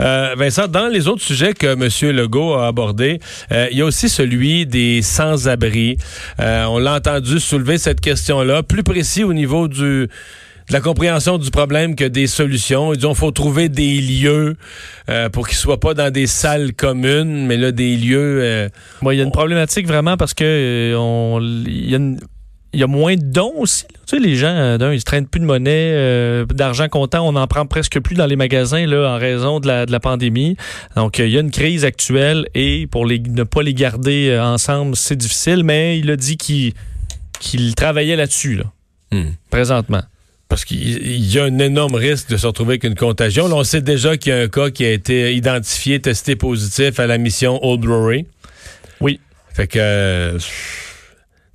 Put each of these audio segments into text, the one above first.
Euh, Vincent, dans les autres sujets que M. Legault a abordés, euh, il y a aussi celui des sans-abri. Euh, on l'a entendu soulever cette question-là, plus précis au niveau du de la compréhension du problème que des solutions. Ils disent faut trouver des lieux euh, pour qu'ils soient pas dans des salles communes, mais là des lieux. Euh, il y a une problématique vraiment parce que euh, on il y a une il y a moins de dons aussi. Tu sais, les gens, euh, d'un, ils se traînent plus de monnaie, euh, d'argent comptant, on en prend presque plus dans les magasins là, en raison de la, de la pandémie. Donc, il y a une crise actuelle et pour les, ne pas les garder euh, ensemble, c'est difficile, mais il a dit qu'il qu'il travaillait là-dessus, là, hmm. présentement. Parce qu'il y a un énorme risque de se retrouver avec une contagion. Là, on sait déjà qu'il y a un cas qui a été identifié, testé positif à la mission Old Rory. Oui. Fait que...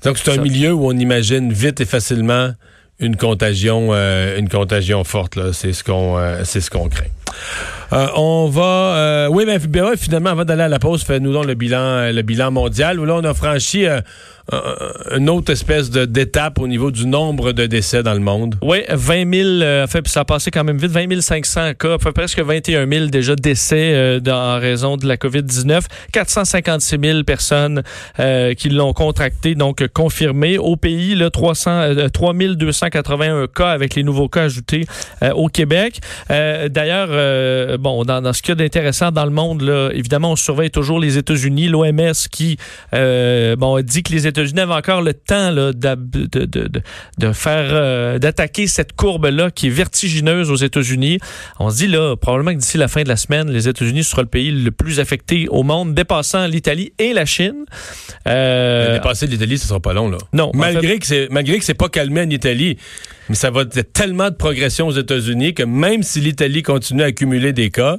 Donc, c'est un milieu où on imagine vite et facilement une contagion, euh, une contagion forte. C'est ce qu'on, euh, c'est ce qu'on craint. Euh, on va, euh, oui, mais ben, finalement, avant d'aller à la pause, fais-nous donc le bilan, le bilan mondial où là on a franchi une autre espèce de d'étape au niveau du nombre de décès dans le monde. Oui, 20 000, euh, ça a passé quand même vite, 20 500 cas, presque 21 000 déjà décès euh, en raison de la COVID-19, 456 000 personnes euh, qui l'ont contracté, donc confirmé. Au pays, là, 300, 3 281 cas avec les nouveaux cas ajoutés au Québec. D'ailleurs, bon, dans, dans, ce qu'il y a d'intéressant dans le monde, là, évidemment, on surveille toujours les États-Unis, l'OMS qui bon, dit que les États États-Unis avaient encore le temps là, de, de, de, de, faire euh, d'attaquer cette courbe-là qui est vertigineuse aux États-Unis. On se dit là, probablement que d'ici la fin de la semaine, les États-Unis seront le pays le plus affecté au monde, dépassant l'Italie et la Chine. Euh, dépasser l'Italie, ce sera pas long, là. Non. Malgré que c'est malgré que c'est pas calmé en Italie. Mais ça va être tellement de progression aux États-Unis que même si l'Italie continue à accumuler des cas,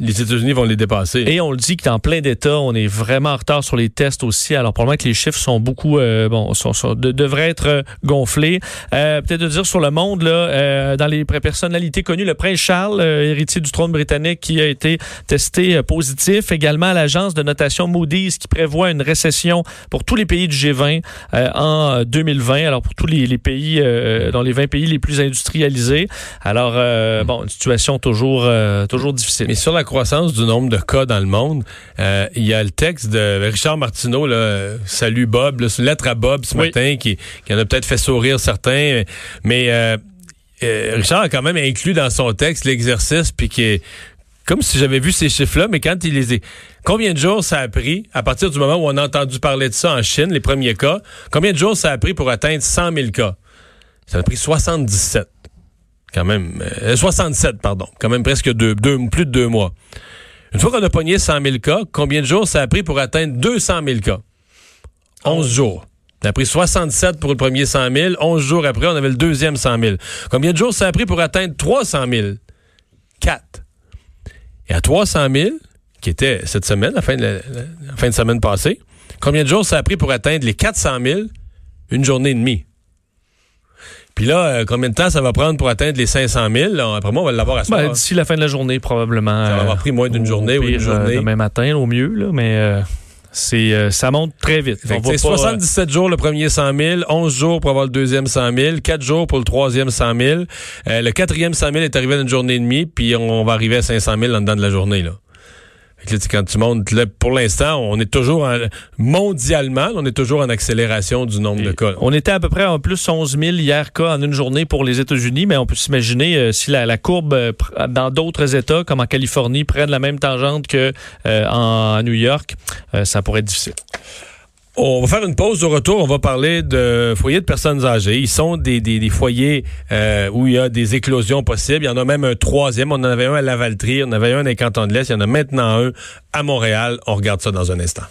les États-Unis vont les dépasser. Et on le dit qu'en plein d'État, on est vraiment en retard sur les tests aussi. Alors probablement que les chiffres sont beaucoup, euh, bon, sont, devraient être euh, gonflés. Euh, Peut-être de dire sur le monde là, euh, dans les personnalités connues, le prince Charles, héritier du trône britannique, qui a été testé positif. Également l'agence de notation Moody's qui prévoit une récession pour tous les pays du G20 en 2020. Alors pour tous les, les pays, dans les 20 pays les plus industrialisés. Alors bon, une situation toujours, toujours difficile. Mais sur la croissance du nombre de cas dans le monde, euh, il y a le texte de Richard Martineau, là, Salut Bob, là, lettre à Bob ce matin, qui, qui en a peut-être fait sourire certains, mais euh, euh, Richard a quand même inclus dans son texte l'exercice, puis qui est comme si j'avais vu ces chiffres-là, mais quand il les est... Combien de jours ça a pris, à partir du moment où on a entendu parler de ça en Chine, les premiers cas, combien de jours ça a pris pour atteindre 100 000 cas? Ça a pris 77 quand même, 67, euh, pardon, quand même presque deux, deux, plus de deux mois. Une fois qu'on a pogné 100 000 cas, combien de jours ça a pris pour atteindre 200 000 cas? 11 jours. Ça a pris 67 pour le premier 100 000. 11 jours après, on avait le deuxième 100 000. Combien de jours ça a pris pour atteindre 300 000? 4. Et à 300 000, qui était cette semaine, la fin de, la fin de semaine passée, combien de jours ça a pris pour atteindre les 400 000? Une journée et demie. Puis là, euh, combien de temps ça va prendre pour atteindre les 500 000? après moi, on va l'avoir à ce ben, D'ici la fin de la journée, probablement. Ça va avoir pris moins d'une journée ou une journée. Euh, demain matin, au mieux, là, mais... Euh, c'est ça monte très vite. C'est 77 jours le premier 100 000, 11 jours pour avoir le deuxième 100 000, 4 jours pour le troisième 100 000. le quatrième 100 000 est arrivé dans une journée et demie, puis on va arriver à 500 000 en dedans de la journée. Là quand tu montes, pour l'instant, on est toujours mondialement, on est toujours en accélération du nombre de cas. On était à peu près en plus 11 000 hier cas en une journée pour les États-Unis, mais on peut s'imaginer euh, si la, courbe euh, dans d'autres États, comme en Californie, prenne la même tangente que euh, en New York, ça pourrait être difficile. On va faire une pause au retour. On va parler de foyers de personnes âgées. Ils sont des, des, foyers euh, où il y a des éclosions possibles. Il y en a même un troisième. On en avait un à Lavaltrie, on en avait un les cantons de l'Est. Il y en a maintenant un à Montréal. On regarde ça dans un instant.